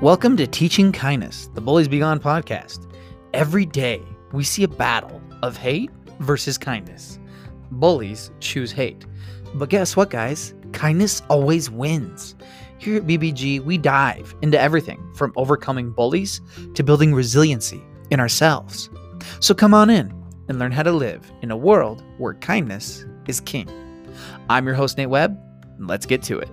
Welcome to Teaching Kindness, the Bullies Be Gone podcast. Every day, we see a battle of hate versus kindness. Bullies choose hate. But guess what, guys? Kindness always wins. Here at BBG, we dive into everything from overcoming bullies to building resiliency in ourselves. So come on in and learn how to live in a world where kindness is king. I'm your host, Nate Webb. and Let's get to it.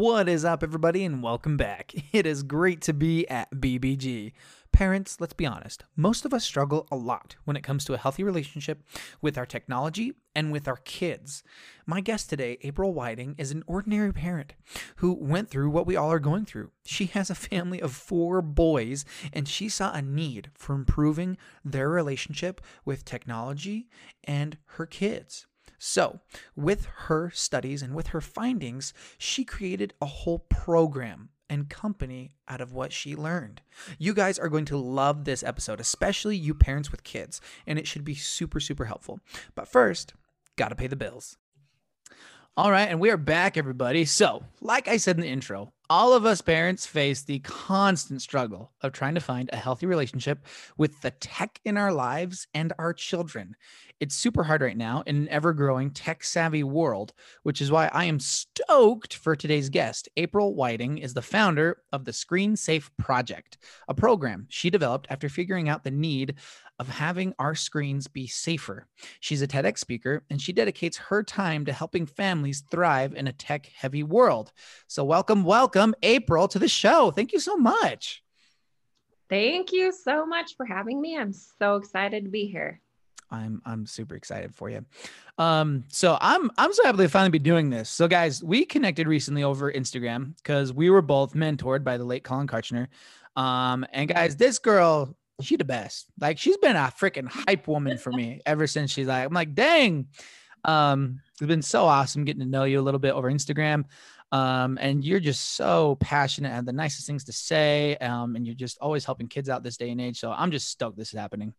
What is up, everybody, and welcome back. It is great to be at BBG. Parents, let's be honest, most of us struggle a lot when it comes to a healthy relationship with our technology and with our kids. My guest today, April Whiting, is an ordinary parent who went through what we all are going through. She has a family of four boys, and she saw a need for improving their relationship with technology and her kids. So, with her studies and with her findings, she created a whole program and company out of what she learned. You guys are going to love this episode, especially you parents with kids, and it should be super, super helpful. But first, gotta pay the bills. All right, and we are back, everybody. So, like I said in the intro, all of us parents face the constant struggle of trying to find a healthy relationship with the tech in our lives and our children. It's super hard right now in an ever growing tech savvy world, which is why I am stoked for today's guest. April Whiting is the founder of the Screen Safe Project, a program she developed after figuring out the need of having our screens be safer. She's a TEDx speaker and she dedicates her time to helping families thrive in a tech heavy world. So, welcome, welcome, April, to the show. Thank you so much. Thank you so much for having me. I'm so excited to be here. I'm I'm super excited for you. Um, so I'm I'm so happy to finally be doing this. So guys, we connected recently over Instagram because we were both mentored by the late Collin Kartchner. Um, and guys, this girl, she the best. Like she's been a freaking hype woman for me ever since she's like, I'm like, dang. Um, it's been so awesome getting to know you a little bit over Instagram. Um, and you're just so passionate and the nicest things to say. Um, and you're just always helping kids out this day and age. So I'm just stoked this is happening.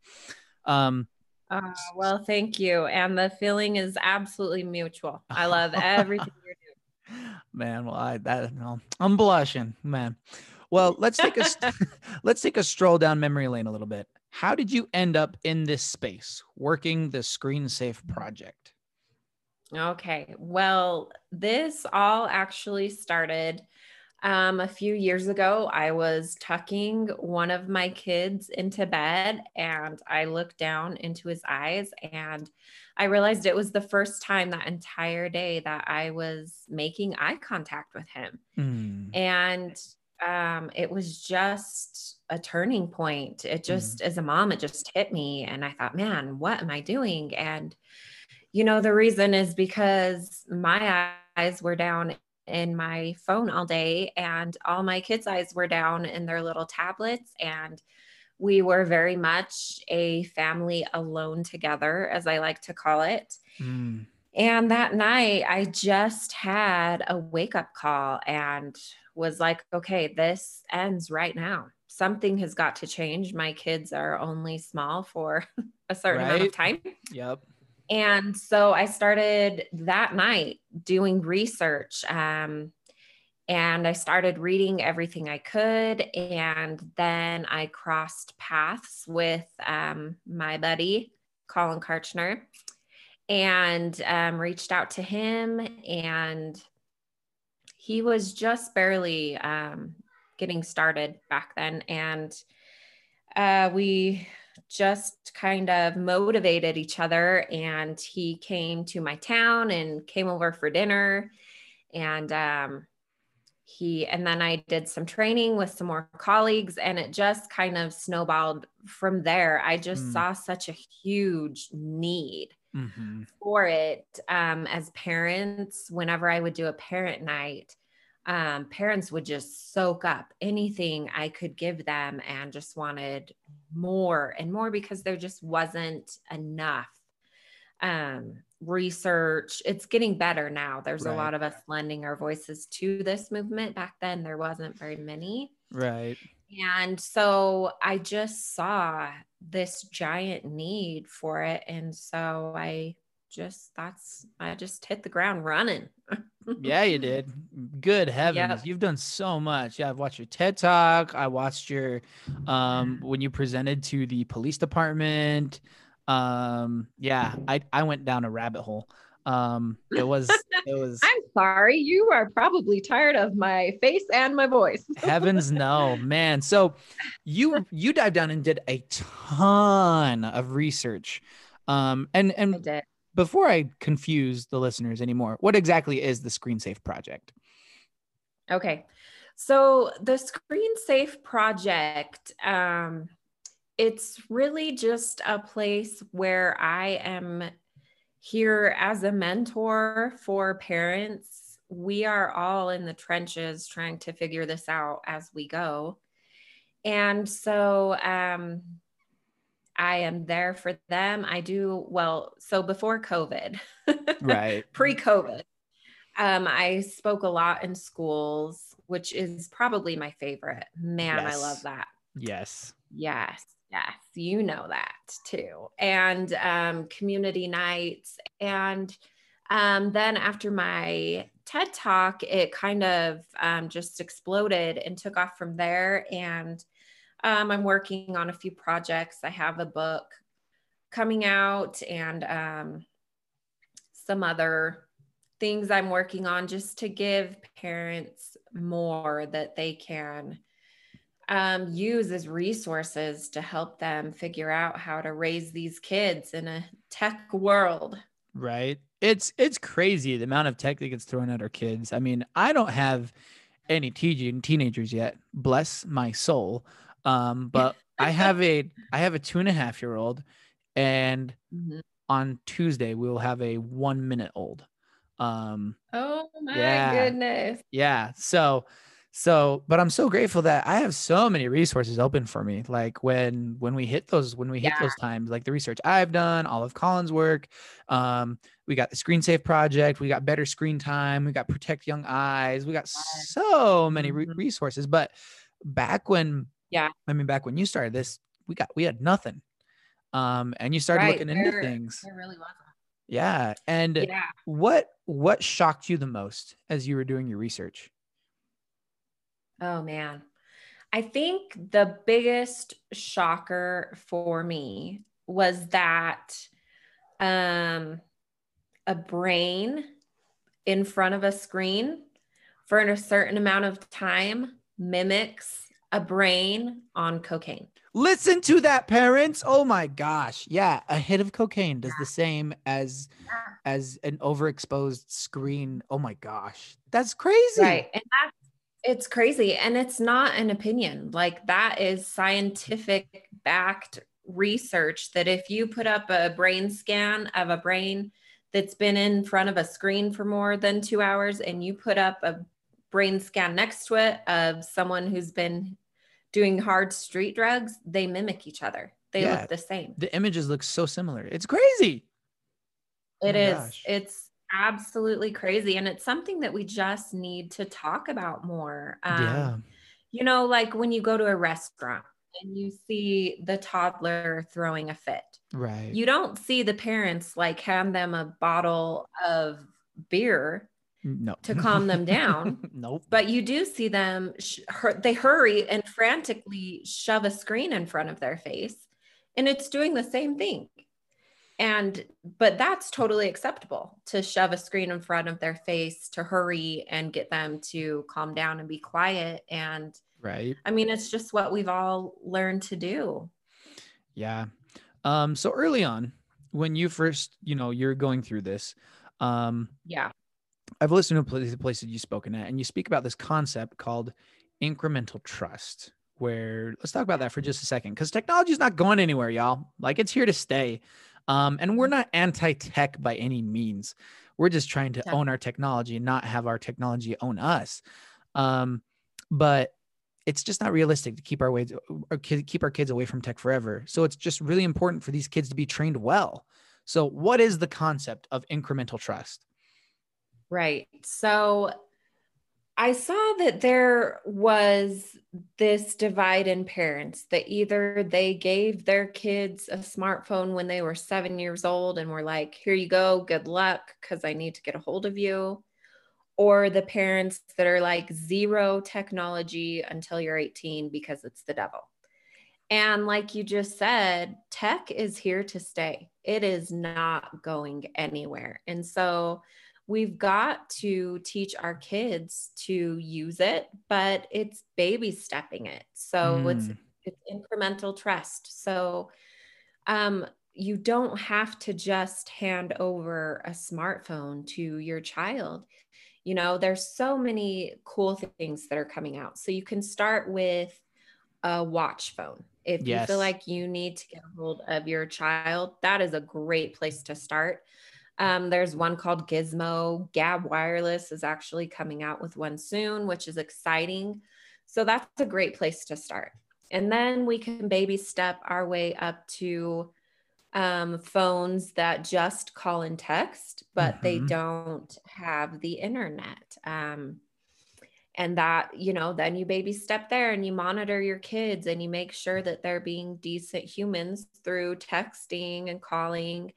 Um, uh, well, thank you. And the feeling is absolutely mutual. I love everything you're doing. Man, well, I that I'm blushing, man. Well, let's take a let's take a stroll down memory lane a little bit. How did you end up in this space working the Screen Safe project? Okay. Well, this all actually started um, a few years ago, I was tucking one of my kids into bed and I looked down into his eyes and I realized it was the first time that entire day that I was making eye contact with him. Mm. And um, it was just a turning point. It just, mm. as a mom, it just hit me. And I thought, man, what am I doing? And, you know, the reason is because my eyes were down in my phone all day and all my kids' eyes were down in their little tablets and we were very much a family alone together as I like to call it. Mm. And that night I just had a wake up call and was like, okay, this ends right now. Something has got to change. My kids are only small for a certain right? amount of time. Yep. And so I started that night doing research. Um, and I started reading everything I could. And then I crossed paths with um, my buddy, Collin Kartchner, and um, reached out to him. And he was just barely um, getting started back then. And uh, we just kind of motivated each other. And he came to my town and came over for dinner. And um, he, and then I did some training with some more colleagues, and it just kind of snowballed from there. I just mm. saw such a huge need. Mm-hmm. For it um, as parents, whenever I would do a parent night, um, parents would just soak up anything I could give them and just wanted more and more because there just wasn't enough um, research. It's getting better now. There's right. a lot of us lending our voices to this movement. Back then, there wasn't very many. Right. And so I just saw this giant need for it. And so I just, that's, I just hit the ground running. yeah, you did. Good heavens. Yep. You've done so much. Yeah, I've watched your TED talk. I watched your um when you presented to the police department. Um yeah, I I went down a rabbit hole. Um it was it was I'm sorry. You are probably tired of my face and my voice. heavens no, man. So you you dived down and did a ton of research. Um and and. Before I confuse the listeners anymore, what exactly is the Screen Safe project? Okay. So the Screen Safe project, um, it's really just a place where I am here as a mentor for parents. We are all in the trenches trying to figure this out as we go. And so um, I am there for them. I do, well, so before COVID, Right. pre COVID, um, I spoke a lot in schools, which is probably my favorite. Man, I love that. Yes. Yes, yes, you know that too. And um, community nights. And um, then after my TED talk, it kind of um, just exploded and took off from there. And um, I'm working on a few projects. I have a book coming out and um, some other things I'm working on just to give parents more that they can um, use as resources to help them figure out how to raise these kids in a tech world. Right. It's it's crazy the amount of tech that gets thrown at our kids. I mean, I don't have any teen teenagers yet. Bless my soul. Um, but I have a I have a two and a half year old, and Mhm. on Tuesday we will have a one minute old. Um, Oh my Yeah. goodness. yeah. So so but I'm so grateful that I have so many resources open for me. Like when when we hit those when we hit Yeah. those times, like the research I've done, all of Collin's work. Um, we got the Screen Safe project, we got better screen time, we got Protect Young Eyes, we got so many re- Mhm. resources. But back when Yeah. I mean back when you started this, we got we had nothing. Um, and you started Right, looking into there- things. There really wasn't. Yeah. And Yeah. what what shocked you the most as you were doing your research? Oh man. I think the biggest shocker for me was that um, a brain in front of a screen for a certain amount of time mimics a brain on cocaine. Listen to that, parents. Oh my gosh. Yeah, a hit of cocaine does the same as as an overexposed screen. Oh my gosh. That's crazy. Right. And that's it's crazy. And it's not an opinion. Like that is scientific backed research that if you put up a brain scan of a brain that's been in front of a screen for more than two hours and you put up a brain scan next to it of someone who's been doing hard street drugs, they mimic each other. They Yeah. look the same. The images look so similar. It's crazy. Oh It my is. gosh. It's absolutely crazy. And it's something that we just need to talk about more. Um, yeah. You know, like when you go to a restaurant and you see the toddler throwing a fit, Right. you don't see the parents like hand them a bottle of beer, no. to calm them down. nope. but you do see them, sh- hur- they hurry and frantically shove a screen in front of their face, and it's doing the same thing. And, but that's totally acceptable to shove a screen in front of their face to hurry and get them to calm down and be quiet. And Right. I mean, it's just what we've all learned to do. Yeah. Um, so early on, when you first, you know, you're going through this, um, Yeah. I've listened to places, places you've spoken at, and you speak about this concept called incremental trust. Where let's talk about that for just a second, because technology is not going anywhere, y'all. Like it's here to stay, um, and we're not anti-tech by any means. We're just trying to Yeah. own our technology and not have our technology own us. Um, but it's just not realistic to keep our ways or keep our kids away from tech forever. So it's just really important for these kids to be trained well. So, what is the concept of incremental trust? Right. So I saw that there was this divide in parents that either they gave their kids a smartphone when they were seven years old and were like, here you go, good luck, because I need to get a hold of you. or the parents that are like zero technology until you're 18 because it's the devil. And like you just said, tech is here to stay. It is not going anywhere. And so we've got to teach our kids to use it, but it's baby stepping it. So mm. it's it's incremental trust. So um you don't have to just hand over a smartphone to your child. You know, there's so many cool things that are coming out. So you can start with a watch phone. If yes. you feel like you need to get a hold of your child, that is a great place to start. Um, there's one called Gizmo. Gabb Wireless is actually coming out with one soon, which is exciting. So that's a great place to start. And then we can baby step our way up to um, phones that just call and text, but mm-hmm. they don't have the internet. Um, and that, you know, then you baby step there and you monitor your kids and you make sure that they're being decent humans through texting and calling.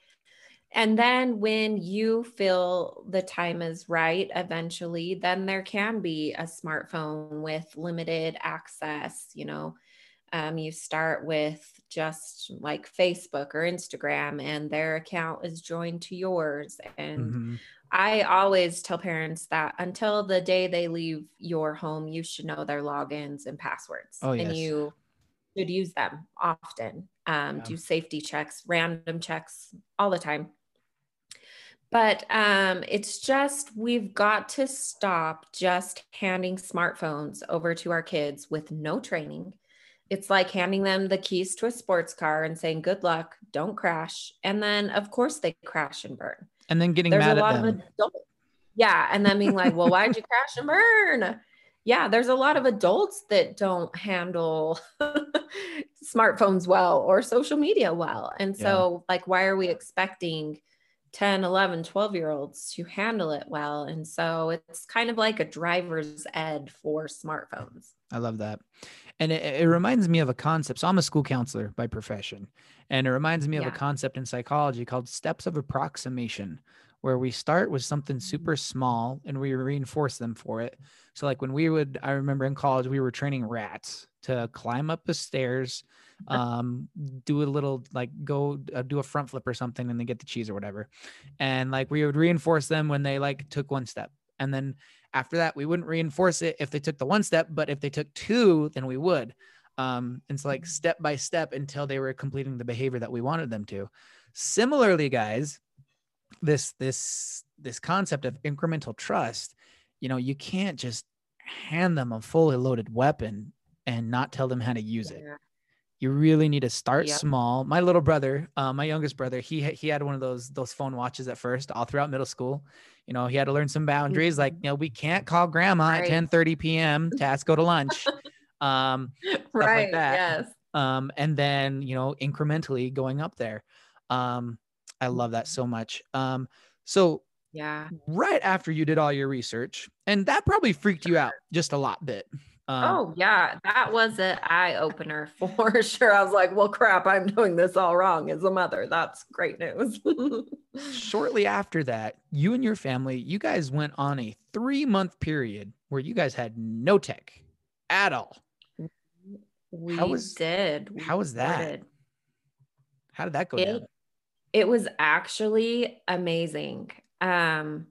And then when you feel the time is right, eventually, then there can be a smartphone with limited access, you know. Um, you start with just like Facebook or Instagram, and their account is joined to yours. And mm-hmm. I always tell parents that until the day they leave your home, you should know their logins and passwords. Oh, yes. And you should use them often. Um, yeah. Do safety checks, random checks all the time. But um, it's just, we've got to stop just handing smartphones over to our kids with no training it's like handing them the keys to a sports car and saying, good luck, don't crash. And then, of course, they crash and burn. And then getting there's mad a lot at them. Of adults, yeah. And then being like, well, why'd you crash and burn? Yeah. There's a lot of adults that don't handle smartphones well or social media well. And so, yeah. like, why are we expecting 10, 11, 12 year olds to handle it well? And so it's kind of like a driver's ed for smartphones. I love that. And it, it, reminds me of a concept. So I'm a school counselor by profession. And it reminds me yeah. of a concept in psychology called steps of approximation, where we start with something mm-hmm. super small and we reinforce them for it. So, like when we would, I remember in college, we were training rats to climb up the stairs, um, do a little like go uh, do a front flip or something and then get the cheese or whatever. And like we would reinforce them when they like took one step. And then after that, we wouldn't reinforce it if they took the one step, but if they took two, then we would. Um, it's like mm-hmm. step by step until they were completing the behavior that we wanted them to. Similarly, guys, this this this concept of incremental trust, you know, you can't just hand them a fully loaded weapon and not tell them how to use it. You really need to start yep. small. My little brother, uh, my youngest brother, he he had one of those those phone watches at first, all throughout middle school, you know, he had to learn some boundaries. Like, mm-hmm. you know, we can't call grandma right. at 10 30 p.m. to ask go to lunch. Um, right. Like yes. Um, and then, you know, incrementally going up there. Um, I love that so much. Um, so yeah, right after you did all your research, and that probably freaked you out just a lot bit. Um, oh yeah, that was an eye opener for sure. I was like, "Well, crap, I'm doing this all wrong as a mother." That's great news. Shortly after that, you and your family, you guys went on a three month period where you guys had no tech at all. We how was, did. We how was that? Did. How did that go it, down? It was actually amazing. Um,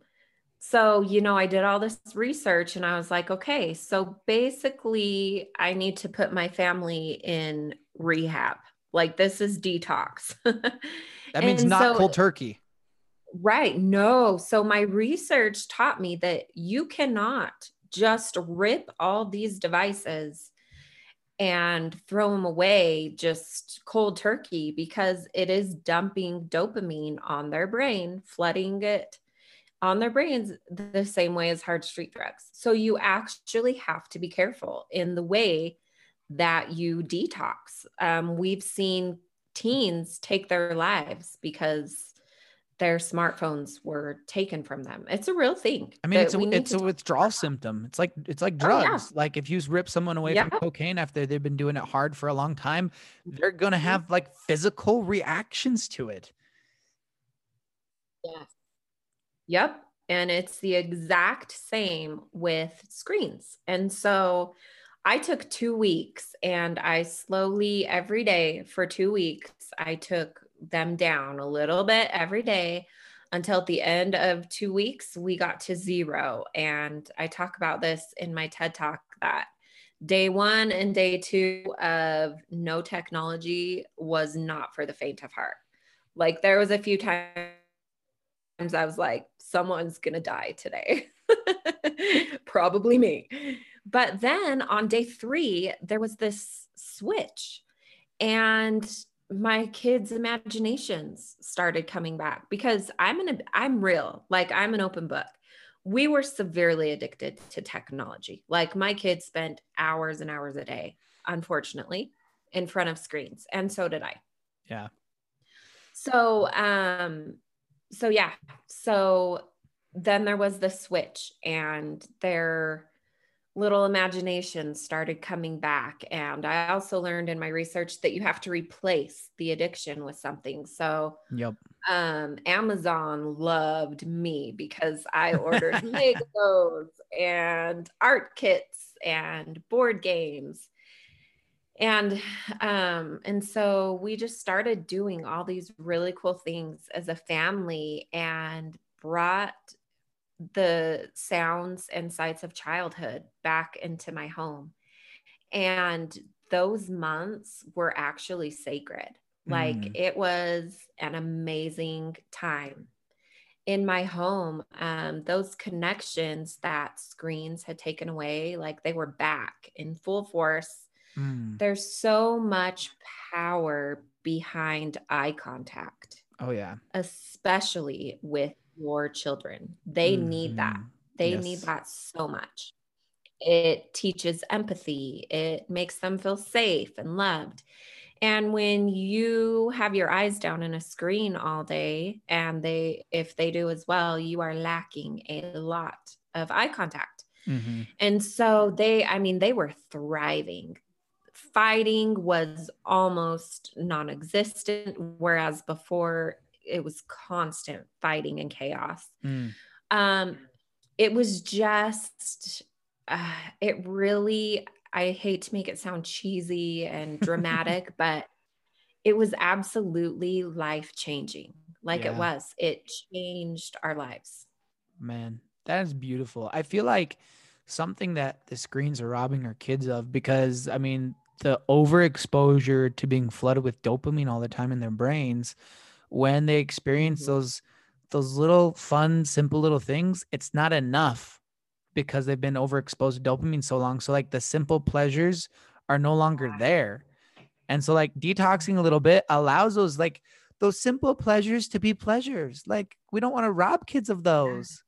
so, you know, I did all this research and I was like, okay, so basically, I need to put my family in rehab. Like, this is detox. that means not so, cold turkey. Right. No. So, my research taught me that you cannot just rip all these devices and throw them away just cold turkey because it is dumping dopamine on their brain, flooding it on their brains the same way as hard street drugs. So you actually have to be careful in the way that you detox. Um, we've seen teens take their lives because their smartphones were taken from them. It's a real thing. I mean, it's a, it's a withdrawal about. symptom. It's like it's like drugs. Oh, yeah. Like if you rip someone away yeah. from cocaine after they've been doing it hard for a long time, they're gonna mm-hmm. have like physical reactions to it. Yes. Yep. And it's the exact same with screens. And so I took two weeks and I slowly, every day for two weeks, I took them down a little bit every day until at the end of two weeks, we got to zero. And I talk about this in my TED talk that day one and day two of no technology was not for the faint of heart. Like there was a few times I was like, someone's to die today. Probably me. But then on day three, there was this switch, and my kids' imaginations started coming back because I'm an I'm real, like I'm an open book. We were severely addicted to technology. Like my kids spent hours and hours a day, unfortunately, in front of screens, and so did I. Yeah. So, um, so yeah, so then there was the switch, and there little imaginations started coming back. And I also learned in my research that you have to replace the addiction with something. So, yep. Um, Amazon loved me because I ordered Legos and art kits and board games. And um, and so we just started doing all these really cool things as a family and brought the sounds and sights of childhood back into my home. And those months were actually sacred. Like mm. it was an amazing time in my home. Um, those connections that screens had taken away, like they were back in full force. Mm. There's so much power behind eye contact. Oh, yeah. Especially with your children. They mm-hmm. need that. Mm-hmm. They yes. need that so much. It teaches empathy, it makes them feel safe and loved. And when you have your eyes down in a screen all day, and they, if they do as well, you are lacking a lot of eye contact. Mm-hmm. And so they, I mean, they were thriving. Fighting was almost non existent, whereas before it was constant fighting and chaos. Mm. Um, it was just, uh, it really, I hate to make it sound cheesy and dramatic, but it was absolutely life changing. Like yeah. it was, it changed our lives. Man, that is beautiful. I feel like something that the screens are robbing our kids of because, I mean, the overexposure to being flooded with dopamine all the time in their brains when they experience mm-hmm. those those little fun simple little things it's not enough because they've been overexposed to dopamine so long. So like the simple pleasures are no longer there. And so like detoxing a little bit allows those like those simple pleasures to be pleasures. Like we don't want to rob kids of those.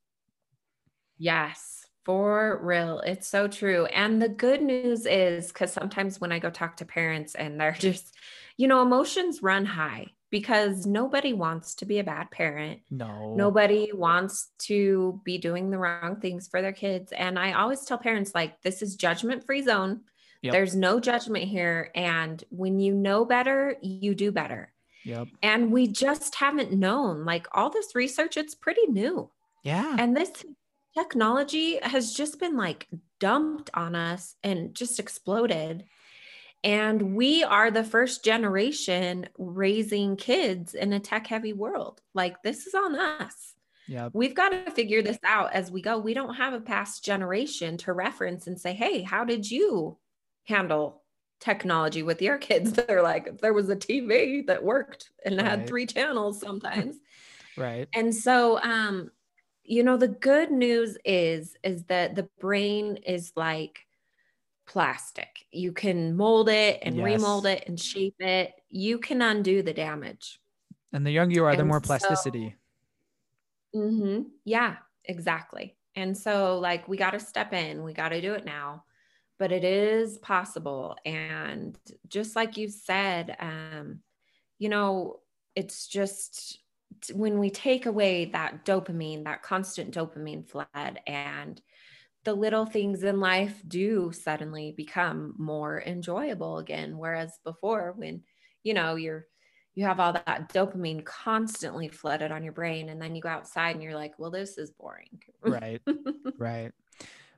Yes for real. It's so true. And the good news is because sometimes when i go talk to parents and they're just you know emotions run high because nobody wants to be a bad parent. No. Nobody wants to be doing the wrong things for their kids. And I always tell parents like this is judgment free zone. Yep. There's no judgment here and when you know better, you do better. Yep. And we just haven't known like all this research it's pretty new. Yeah. And this technology has just been like dumped on us and just exploded. And we are the first generation raising kids in a tech heavy world. Like this is on us. Yeah. We've got to figure this out as we go. We don't have a past generation to reference and say, hey, how did you handle technology with your kids? They're like, there was a TV that worked and right. had three channels sometimes. right. And so um, you know, the good news is is that the brain is like plastic. You can mold it and yes. remold it and shape it. You can undo the damage. And the younger you are, and the more plasticity. So, mm-hmm, yeah, exactly. And so, like, we got to step in, we got to do it now, but it is possible. And just like you said, um, you know, it's just when we take away that dopamine, that constant dopamine flood, and the little things in life do suddenly become more enjoyable again whereas before when you know you're you have all that dopamine constantly flooded on your brain and then you go outside and you're like well this is boring right right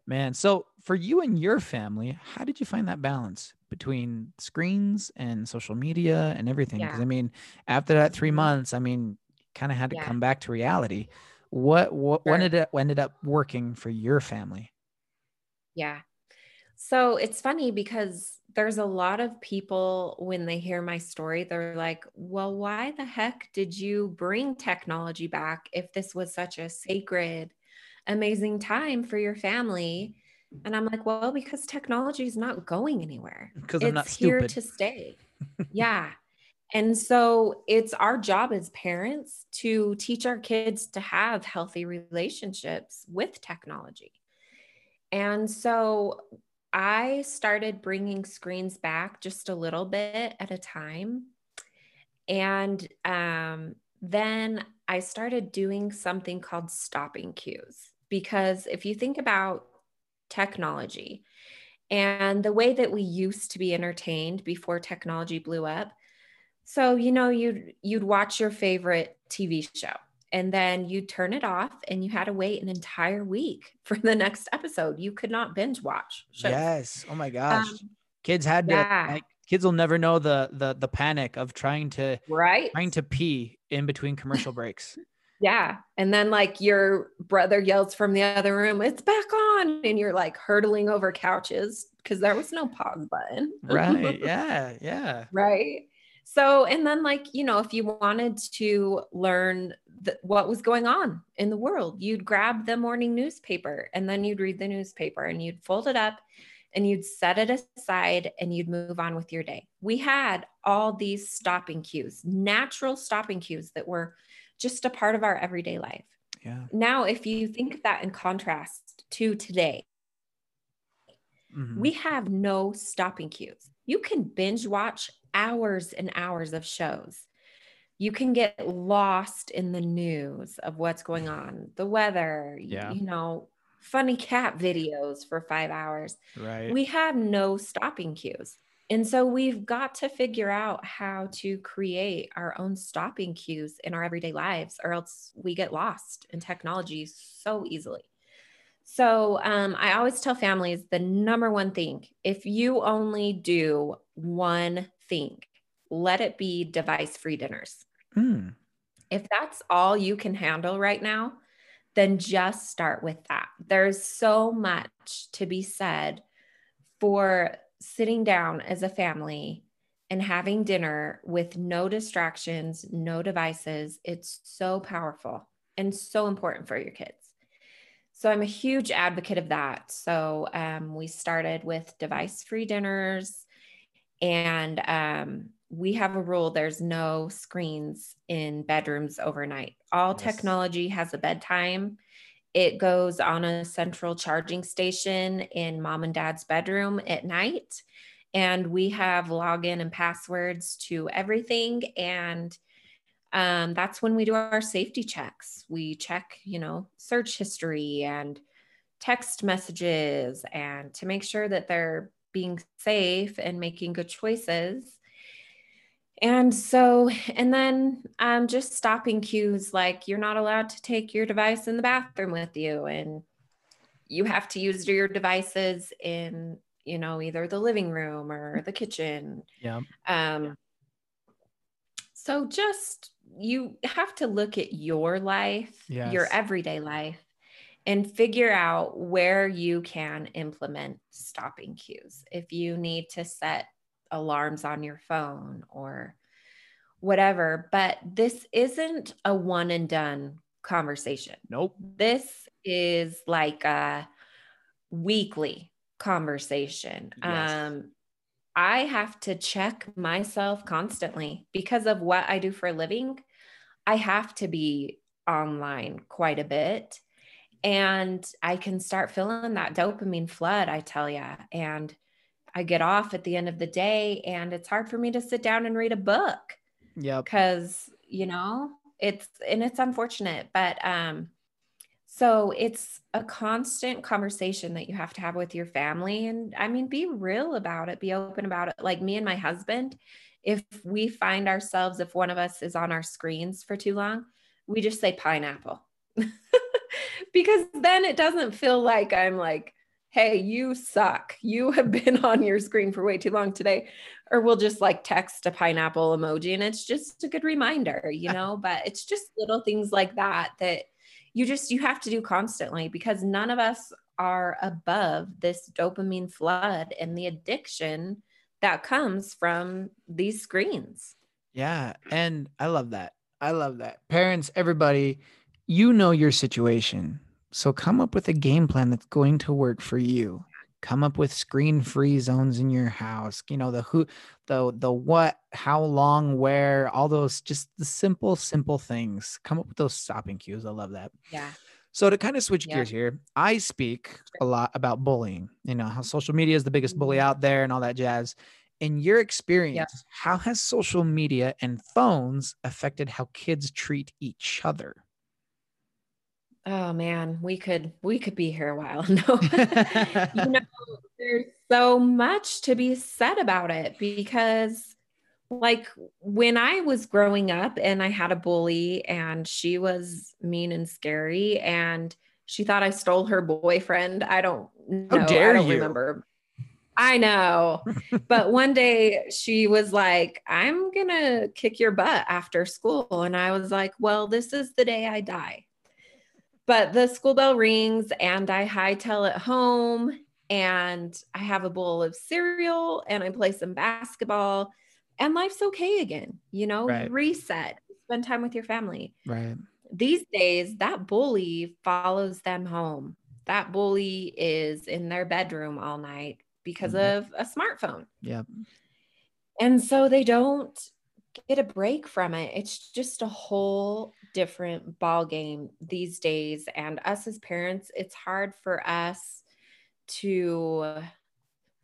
man so for you and your family how did you find that balance between screens and social media and everything because Yeah. i mean after that three Mhm. months i mean kind of had to Yeah. come back to reality what what Sure. when did it ended up working for your family Yeah. So it's funny because there's a lot of people when they hear my story, they're like, well, why the heck did you bring technology back if this was such a sacred, amazing time for your family? And I'm like, well, because technology is not going anywhere. because i'm not It's here to stay. yeah. And so it's our job as parents to teach our kids to have healthy relationships with technology. And so I started bringing screens back just a little bit at a time. And um, then I started doing something called stopping cues. Because if you think about technology and the way that we used to be entertained before technology blew up, so you know you'd you'd watch your favorite TV show and then you'd turn it off and you had to wait an entire week for the next episode. You could not binge watch shows. yes oh my gosh Um, kids had to like, kids will never know the the the panic of trying to right? trying to pee in between commercial breaks Yeah. And then like your brother yells from the other room, it's back on. And you're like hurtling over couches because there was no pause button. right yeah yeah right. So, and then like, you know, if you wanted to learn what was going on in the world, you'd grab the morning newspaper and then you'd read the newspaper and you'd fold it up and you'd set it aside and you'd move on with your day. We had all these stopping cues, natural stopping cues that were just a part of our everyday life. yeah Now, if you think of that in contrast to today, Mhm. we have no stopping cues. You can binge watch hours and hours of shows. You can get lost in the news of what's going on, the weather, Yeah. you know, funny cat videos for five hours. right We have no stopping cues. And so we've got to figure out how to create our own stopping cues in our everyday lives, or else we get lost in technology so easily. So um, I always tell families the number one thing if you only do one thing, let it be device free dinners. Mm, If that's all you can handle right now, then just start with that. There's so much to be said for sitting down as a family and having dinner with no distractions, no devices. It's so powerful and so important for your kids. So I'm a huge advocate of that. So um, we started with device free dinners and um, we have a rule there's no screens in bedrooms overnight. All Yes. technology has a bedtime. It goes on a central charging station in mom and dad's bedroom at night. And we have login and passwords to everything. And um, that's when we do our safety checks. We check, you know, search history and text messages and to make sure that they're being safe and making good choices. And so, and then um, just stopping cues like you're not allowed to take your device in the bathroom with you, and you have to use your devices in, you know, either the living room or the kitchen. yeah Um, so just you have to look at your life, your everyday life, and figure out where you can implement stopping cues. If you need to set alarms on your phone or whatever, but this isn't a one and done conversation. nope This is like a weekly conversation. Yes. Um, I have to check myself constantly because of what I do for a living. I have to be online quite a bit. And I can start feeling that dopamine flood, I tell you. And I get off at the end of the day, and it's hard for me to sit down and read a book yep because you know it's and it's unfortunate but um so it's a constant conversation that you have to have with your family and i mean be real about it be open about it like me and my husband if we find ourselves, if one of us is on our screens for too long, we just say pineapple. because then it doesn't feel like I'm like, hey, you suck. You have been on your screen for way too long today. Or we'll just like text a pineapple emoji and it's just a good reminder, you know? but it's just little things like that that you just you have to do constantly because none of us are above this dopamine flood and the addiction that comes from these screens. Yeah. And I love that. I love that. Parents, everybody, you know your situation. So come up with a game plan that's going to work for you. Come up with screen-free zones in your house. You know, the who, the the what, how long, where, all those just the simple, simple things. Come up with those stopping cues. I love that. Yeah. So to kind of switch Yeah. gears here, I speak a lot about bullying. You know how social media is the biggest bully mm-hmm. out there and all that jazz. In your experience, how has social media and phones affected how kids treat each other? Oh man, we could we could be here a while. No. you know, there's so much to be said about it because like when I was growing up and I had a bully and she was mean and scary and she thought I stole her boyfriend. I don't know. dare I don't you. remember. I know. but one day she was like, I'm going to kick your butt after school. And I was like, well, this is the day I die. But the school bell rings and I hightail it home and I have a bowl of cereal and I play some basketball and life's okay again. You know, Right. reset, spend time with your family. Right. These days, that bully follows them home. That bully is in their bedroom all night because Mhm. of a smartphone. Yep. And so they don't get a break from it. It's just a whole different ball game these days. And us as parents, it's hard for us to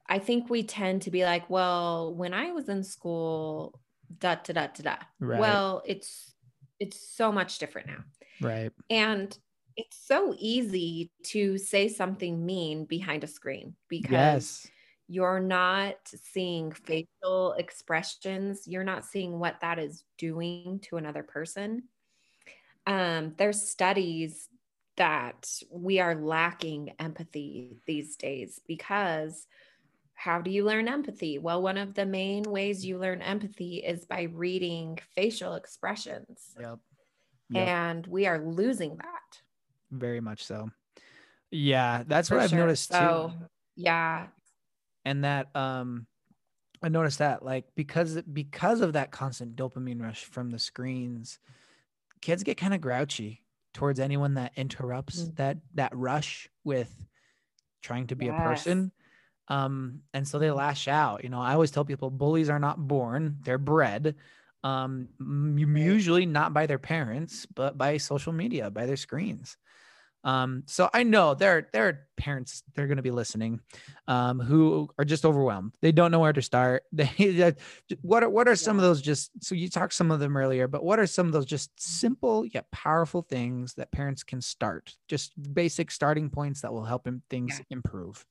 I think we tend to be like, well, when I was in school, da da da da da. Right. Well, it's it's so much different now. Right. And it's so easy to say something mean behind a screen because Yes. you're not seeing facial expressions you're not seeing what that is doing to another person um, there's studies that we are lacking empathy these days because how do you learn empathy well one of the main ways you learn empathy is by reading facial expressions Yep. Yep. and we are losing that Very much so. Yeah, that's for what I've sure. noticed so too. yeah and that um i noticed that like because because of that constant dopamine rush from the screens kids get kind of grouchy towards anyone that interrupts Mm. that that rush with trying to be a person. Um and so they lash out you know i always tell people bullies are not born they're bred um usually not by their parents but by social media by their screens um so i know there there are parents they're going to be listening um who are just overwhelmed they don't know where to start they what are what are some of those just so you talked some of them earlier but what are some of those just simple yet powerful things that parents can start just basic starting points that will help things Yeah. improve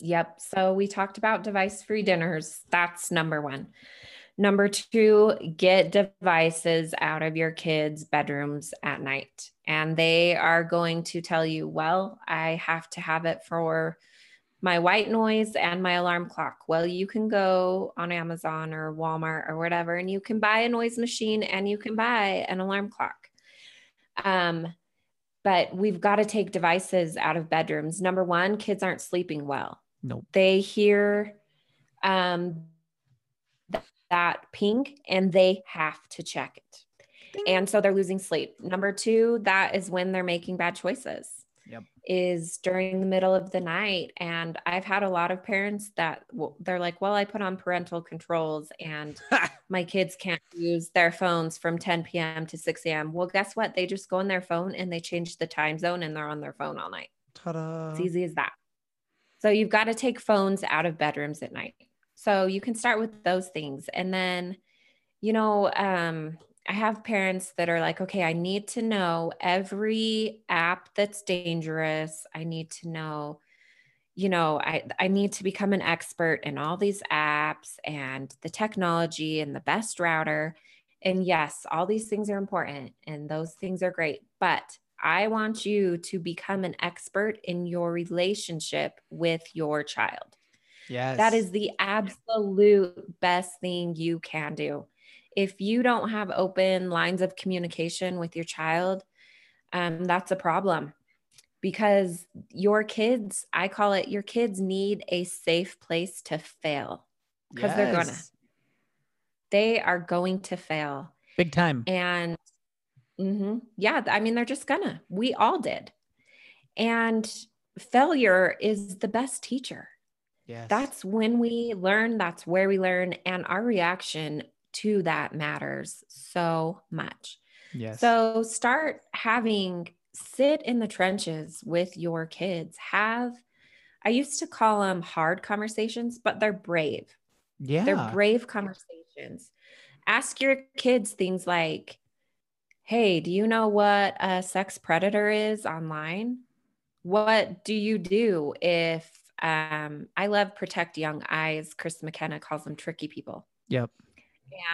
Yep. So we talked about device free dinners. That's number one. Number two, get devices out of your kids' bedrooms at night. And they are going to tell you, well, I have to have it for my white noise and my alarm clock. Well, you can go on Amazon or Walmart or whatever, and you can buy a noise machine and you can buy an alarm clock. Um, but we've got to take devices out of bedrooms. Number one, kids aren't sleeping well nope they hear um, that ping and they have to check it. And so they're losing sleep. Number two, that is when they're making bad choices. Yep. Is during the middle of the night. And I've had a lot of parents that well, they're like, well, I put on parental controls and my kids can't use their phones from 10 p.m. to 6 a.m. Well, guess what? They just go on their phone and they change the time zone and they're on their phone all night. Ta-da. It's easy as that. So you've got to take phones out of bedrooms at night. So you can start with those things. And then, you know, um, I have parents that are like, okay, I need to know every app that's dangerous. I need to know, you know, I, I need to become an expert in all these apps and the technology and the best router. And yes, all these things are important and those things are great. But I want you to become an expert in your relationship with your child. Yes. That is the absolute best thing you can do. If you don't have open lines of communication with your child, um, that's a problem because your kids, I call it your kids need a safe place to fail because yes. they're going to. They are going to fail. Big time. And mm-hmm, yeah, I mean, they're just gonna. We all did. And failure is the best teacher. Yes. That's when we learn, that's where we learn. And our reaction to that matters so much. Yes. So start having sit in the trenches with your kids. Have, I used to call them hard conversations, but they're brave. Yeah. They're brave conversations. Ask your kids things like, Hey, do you know what a sex predator is online? What do you do if um, I love Protect Young Eyes? Chris McKenna calls them tricky people. Yep.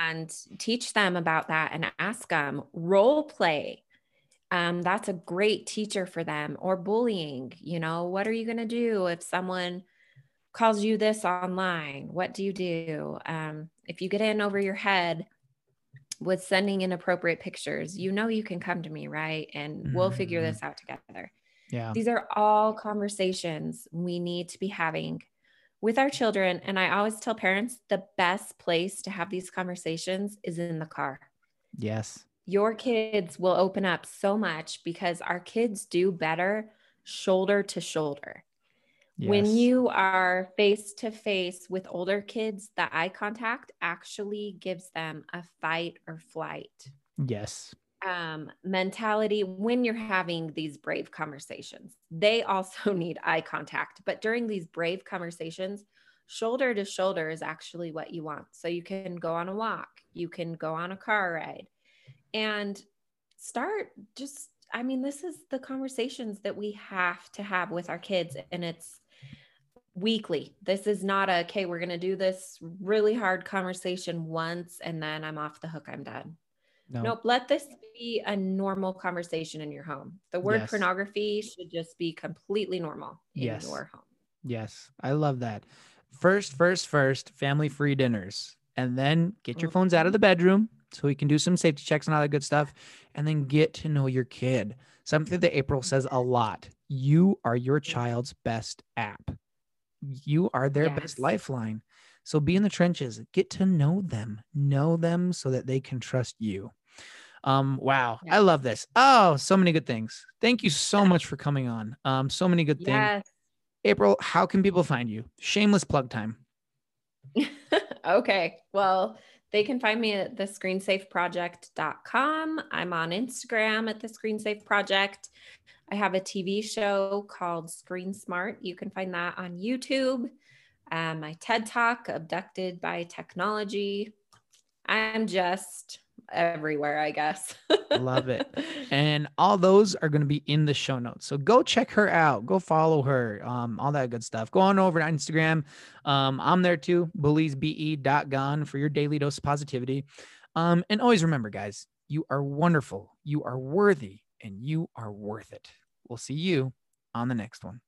And teach them about that and ask them role play um, that's a great teacher for them or bullying you know what are you going to do if someone calls you this online what do you do um, if you get in over your head with sending inappropriate pictures you know you can come to me right and mm-hmm. we'll figure mm-hmm. this out together yeah these are all conversations we need to be having with our children and i always tell parents the best place to have these conversations is in the car yes your kids will open up so much because our kids do better shoulder to shoulder. Yes. When you are face to face with older kids, the eye contact actually gives them a fight or flight. Yes. Um, mentality when you're having these brave conversations. They also need eye contact, but during these brave conversations, shoulder to shoulder is actually what you want. So you can go on a walk, you can go on a car ride, and start just I mean, this is the conversations that we have to have with our kids, and it's weekly. This is not a, okay, we're going to do this really hard conversation once and then I'm off the hook, I'm done. No. Nope. Let this be a normal conversation in your home. The word yes. pornography should just be completely normal in yes. your home. Yes. I love that. First, first, first, family free dinners. And then get your phones out of the mm-hmm. bedroom so we can do some safety checks and all that good stuff and then get to know your kid something that april says a lot you are your child's best app you are their yes. best lifeline so be in the trenches get to know them know them so that they can trust you um wow yes. i love this oh so many good things thank you so much for coming on um so many good yes. things april how can people find you shameless plug time okay well they can find me at the screensafeproject.com. I'm on Instagram at the Screensafe Project. I have a TV show called Screen Smart. You can find that on YouTube. Um, my TED Talk, Abducted by Technology. I'm just everywhere, I guess. Love it. And all those are going to be in the show notes. So go check her out. Go follow her. Um, all that good stuff. Go on over to Instagram. Um, I'm there too. bulliesbe.gone for your daily dose of positivity. Um, and always remember, guys, you are wonderful. You are worthy and you are worth it. We'll see you on the next one.